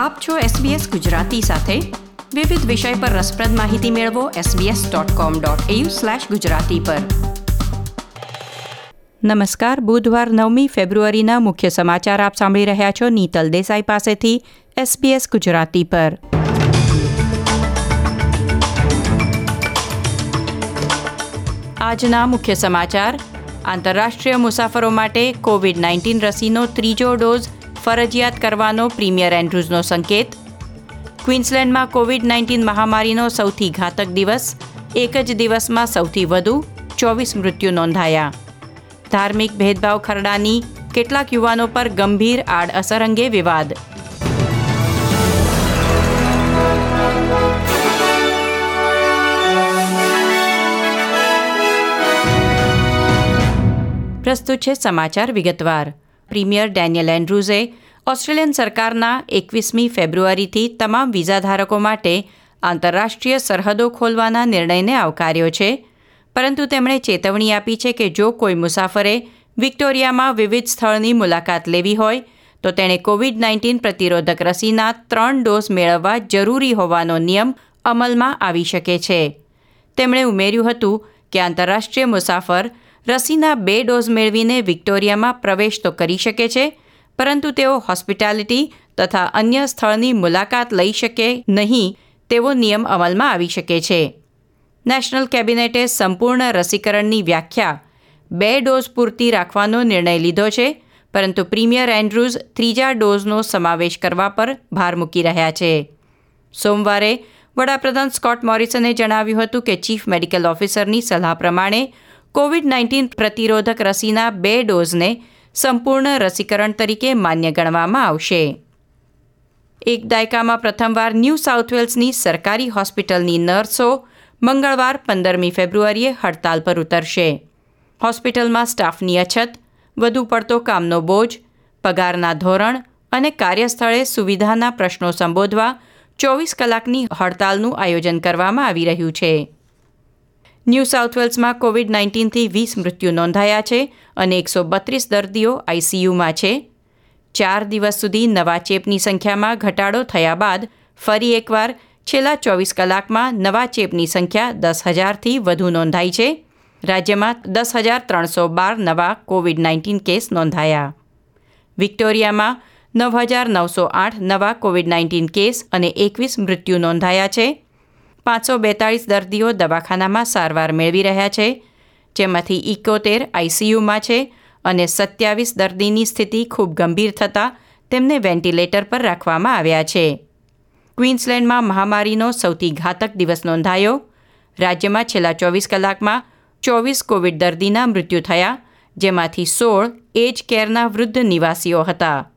આપ છો SBS ગુજરાતી સાથે. વિવિધ વિષય પર રસપ્રદ માહિતી મેળવો sbs.com.au ગુજરાતી પર. નમસ્કાર, બુધવાર નવમી ફેબ્રુઆરીના મુખ્ય સમાચાર આપ સાંભળી રહ્યા છો નીતલ દેસાઈ પાસેથી SBS ગુજરાતી પર. આજના મુખ્ય સમાચાર. આંતરરાષ્ટ્રીય મુસાફરો માટે કોવિડ નાઇન્ટીન રસીનો ત્રીજો ડોઝ ફરજિયાત કરવાનો પ્રીમિયર એન્ડ્રુઝનો સંકેત. ક્વીન્સલેન્ડમાં કોવિડ નાઇન્ટીન મહામારીનો સૌથી ઘાતક દિવસ, એક જ દિવસમાં સૌથી વધુ ચોવીસ મૃત્યુ નોંધાયા. ધાર્મિક ભેદભાવ ખરડાની કેટલાક યુવાનો પર ગંભીર આડઅસર અંગે વિવાદ. પ્રસ્તુત છે સમાચાર વિગતવાર. પ્રીમિયર ડેનિયલ એન્ડ્રુઝે ઓસ્ટ્રેલિયન સરકારના એકવીસમી ફેબ્રુઆરીથી તમામ વિઝાધારકો માટે આંતરરાષ્ટ્રીય સરહદો ખોલવાના નિર્ણયને આવકાર્યો છે. પરંતુ તેમણે ચેતવણી આપી છે કે જો કોઈ મુસાફરે વિક્ટોરિયામાં વિવિધ સ્થળની મુલાકાત લેવી હોય, તો તેણે કોવિડ નાઇન્ટીન પ્રતિરોધક રસીના ત્રણ ડોઝ મેળવવા જરૂરી હોવાનો નિયમ અમલમાં આવી શકે છે. તેમણે ઉમેર્યું હતું કે આંતરરાષ્ટ્રીય મુસાફર રસીના બે ડોઝ મેળવીને વિક્ટોરિયામાં પ્રવેશ તો કરી શકે છે, પરંતુ તેઓ હોસ્પિટાલિટી તથા અન્ય સ્થળની મુલાકાત લઈ શકે નહીં તેવો નિયમ અમલમાં આવી શકે છે. નેશનલ કેબિનેટે સંપૂર્ણ રસીકરણની વ્યાખ્યા બે ડોઝ પૂરતી રાખવાનો નિર્ણય લીધો છે, પરંતુ પ્રીમિયર એન્ડ્રુઝ ત્રીજા ડોઝનો સમાવેશ કરવા પર ભાર મૂકી રહ્યા છે. સોમવારે વડાપ્રધાન સ્કોટ મોરિસને જણાવ્યું હતું કે ચીફ મેડિકલ ઓફિસરની સલાહ પ્રમાણે કોવિડ નાઇન્ટીન પ્રતિરોધક રસીના બે ડોઝને સંપૂર્ણ રસીકરણ તરીકે માન્ય ગણવામાં આવશે. એક દાયકામાં પ્રથમવાર ન્યૂ સાઉથ વેલ્સની સરકારી હોસ્પિટલની નર્સો મંગળવાર પંદરમી ફેબ્રુઆરીએ હડતાલ પર ઉતરશે. હોસ્પિટલમાં સ્ટાફની અછત, વધુ પડતો કામનો બોજ, પગારના ધોરણ અને કાર્યસ્થળે સુવિધાના પ્રશ્નો સંબોધવા ચોવીસ કલાકની હડતાલનું આયોજન કરવામાં આવી રહ્યું છે. ન્યૂ સાઉથ વેલ્સમાં કોવિડ નાઇન્ટીનથી વીસ મૃત્યુ નોંધાયા છે અને એકસો બત્રીસ દર્દીઓ આઈસીયુમાં છે. ચાર દિવસ સુધી નવા ચેપની સંખ્યામાં ઘટાડો થયા બાદ ફરી એકવાર છેલ્લા ચોવીસ કલાકમાં નવા ચેપની સંખ્યા દસ હજારથી વધુ નોંધાઈ છે. રાજ્યમાં દસ હજાર ત્રણસો બાર નવા કોવિડ નાઇન્ટીન કેસ નોંધાયા. વિક્ટોરિયામાં નવ હજાર નવસો આઠ નવા કોવિડ નાઇન્ટીન કેસ અને એકવીસ મૃત્યુ નોંધાયા છે. પાંચસો બેતાળીસ દર્દીઓ દવાખાનામાં સારવાર મેળવી રહ્યા છે, જેમાંથી ઇકોતેર આઈસીયુમાં છે અને સત્યાવીસ દર્દીની સ્થિતિ ખૂબ ગંભીર થતાં તેમને વેન્ટિલેટર પર રાખવામાં આવ્યા છે. ક્વીન્સલેન્ડમાં મહામારીનો સૌથી ઘાતક દિવસ નોંધાયો. રાજ્યમાં છેલ્લા ચોવીસ કલાકમાં ચોવીસ કોવિડ દર્દીના મૃત્યુ થયા, જેમાંથી સોળ એજ કેરના વૃદ્ધ નિવાસીઓ હતા.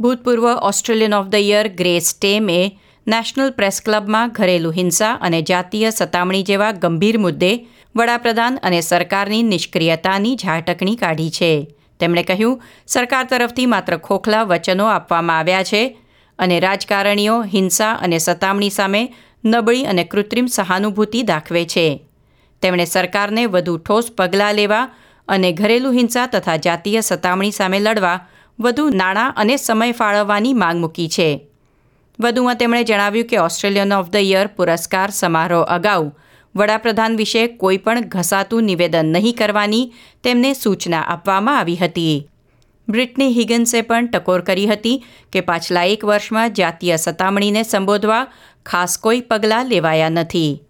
ભૂતપૂર્વ Australian of the year Grace Tame national press ક્લબમાં ઘરેલું હિંસા અને જાતીય સતામણી જેવા ગંભીર મુદ્દે વડાપ્રધાન અને સરકારની નિષ્ક્રિયતાની ઝાટકણી કાઢી છે. તેમણે કહ્યું, સરકાર તરફથી માત્ર ખોખલા વચનો આપવામાં આવ્યા છે અને રાજકારણીઓ હિંસા અને સતામણી સામે નબળી અને કૃત્રિમ સહાનુભૂતિ દાખવે છે. તેમણે સરકારને વધુ ઠોસ પગલાં લેવા અને ઘરેલું હિંસા તથા જાતીય સતામણી સામે લડવા વધુ નાણાં અને સમય ફાળવવાની માંગ મૂકી છે. વધુમાં તેમણે જણાવ્યું કે ઓસ્ટ્રેલિયન ઓફ ધ યર પુરસ્કાર સમારોહ અગાઉ વડાપ્રધાન વિશે કોઈ પણ ઘસાતું નિવેદન નહીં કરવાની તેમને સૂચના આપવામાં આવી હતી. બ્રિટની હિગન્સે પણ ટકોર કરી હતી કે પાછલા એક વર્ષમાં જાતીય સતામણીને સંબોધવા ખાસ કોઈ પગલાં લેવાયા નથી.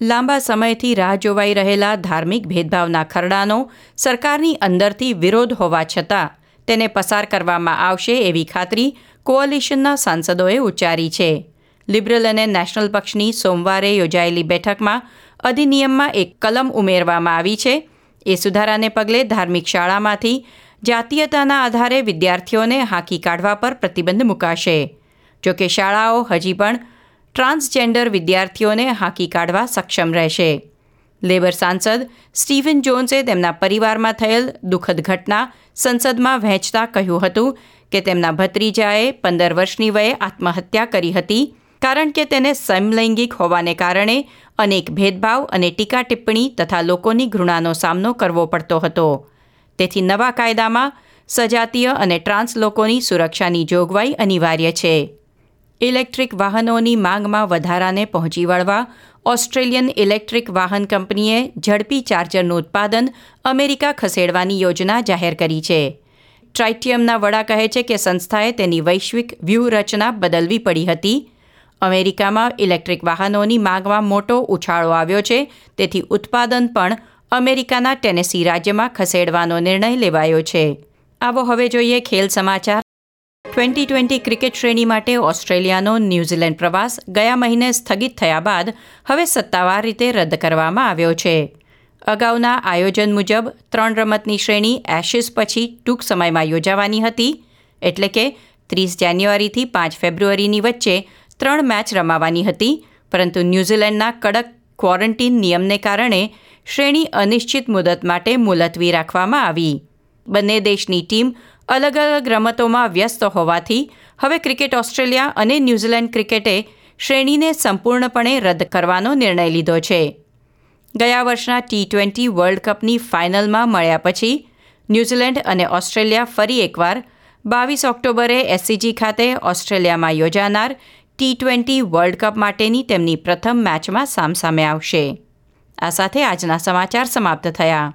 લાંબા સમયથી રાહ જોવાઈ રહેલા ધાર્મિક ભેદભાવના ખરડાનો સરકારની અંદરથી વિરોધ હોવા છતાં તેને પસાર કરવામાં આવશે એવી ખાતરી કોઅલિશનના સાંસદોએ ઉચ્ચારી છે. લિબરલ અને નેશનલ પક્ષની સોમવારે યોજાયેલી બેઠકમાં અધિનિયમમાં એક કલમ ઉમેરવામાં આવી છે. એ સુધારાને પગલે ધાર્મિક શાળામાંથી જાતીયતાના આધારે વિદ્યાર્થીઓને હાંકી કાઢવા પર પ્રતિબંધ મૂકાશે. જોકે શાળાઓ હજી પણ ટ્રાન્સજેન્ડર વિદ્યાર્થીઓને હાંકી કાઢવા સક્ષમ રહેશે. લેબર સાંસદ સ્ટીવન જોન્સે તેમના પરિવારમાં થયેલ દુઃખદ ઘટના સંસદમાં વહેંચતા કહ્યું હતું કે તેમના ભત્રીજાએ પંદર વર્ષની વયે આત્મહત્યા કરી હતી કારણ કે તેને સમલૈંગિક હોવાને કારણે અનેક ભેદભાવ અને ટીકા ટિપ્પણી તથા લોકોની ઘૃણાનો સામનો કરવો પડતો હતો. તેથી નવા કાયદામાં સજાતીય અને ટ્રાન્સ લોકોની સુરક્ષાની જોગવાઈ અનિવાર્ય છે. ઇલેક્ટ્રિક વાહનોની માંગમાં વધારાને પહોંચી વળવા ઓસ્ટ્રેલિયન ઇલેક્ટ્રિક વાહન કંપનીએ ઝડપી ચાર્જરનું ઉત્પાદન અમેરિકા ખસેડવાની યોજના જાહેર કરી છે. ટ્રાઇટિયમના વડા કહે છે કે સંસ્થાએ તેની વૈશ્વિક વ્યૂહરચના બદલવી પડી હતી. અમેરિકામાં ઇલેક્ટ્રિક વાહનોની માંગમાં મોટો ઉછાળો આવ્યો છે, તેથી ઉત્પાદન પણ અમેરિકાના ટેનેસી રાજ્યમાં ખસેડવાનો નિર્ણય લેવાયો છે. આવો હવે જોઈએ ખેલ સમાચાર. ટ્વેન્ટી ટ્વેન્ટી ક્રિકેટ શ્રેણી માટે ઓસ્ટ્રેલિયાનો ન્યૂઝીલેન્ડ પ્રવાસ ગયા મહિને સ્થગિત થયા બાદ હવે સત્તાવાર રીતે રદ કરવામાં આવ્યો છે. અગાઉના આયોજન મુજબ ત્રણ રમતની શ્રેણી એશિસ પછી ટૂંક સમયમાં યોજાવાની હતી. એટલે કે ત્રીસ જાન્યુઆરીથી પાંચ ફેબ્રુઆરીની વચ્ચે ત્રણ મેચ રમાવાની હતી. પરંતુ ન્યૂઝીલેન્ડના કડક ક્વોરન્ટીન નિયમને કારણે શ્રેણી અનિશ્ચિત મુદત માટે મુલતવી રાખવામાં આવી. બંને દેશની ટીમ અલગ અલગ રમતોમાં વ્યસ્ત હોવાથી હવે ક્રિકેટ ઓસ્ટ્રેલિયા અને ન્યૂઝીલેન્ડ ક્રિકેટે શ્રેણીને સંપૂર્ણપણે રદ કરવાનો નિર્ણય લીધો છે. ગયા વર્ષના ટી ટ્વેન્ટી વર્લ્ડ કપની ફાઇનલમાં મળ્યા પછી ન્યૂઝીલેન્ડ અને ઓસ્ટ્રેલિયા ફરી એકવાર બાવીસ ઓક્ટોબરે એસસીજી ખાતે ઓસ્ટ્રેલિયામાં યોજાનાર ટી ટ્વેન્ટી વર્લ્ડ કપ માટેની તેમની પ્રથમ મેચમાં સામસામે આવશે. આ સાથે આજના સમાચાર સમાપ્ત થયા.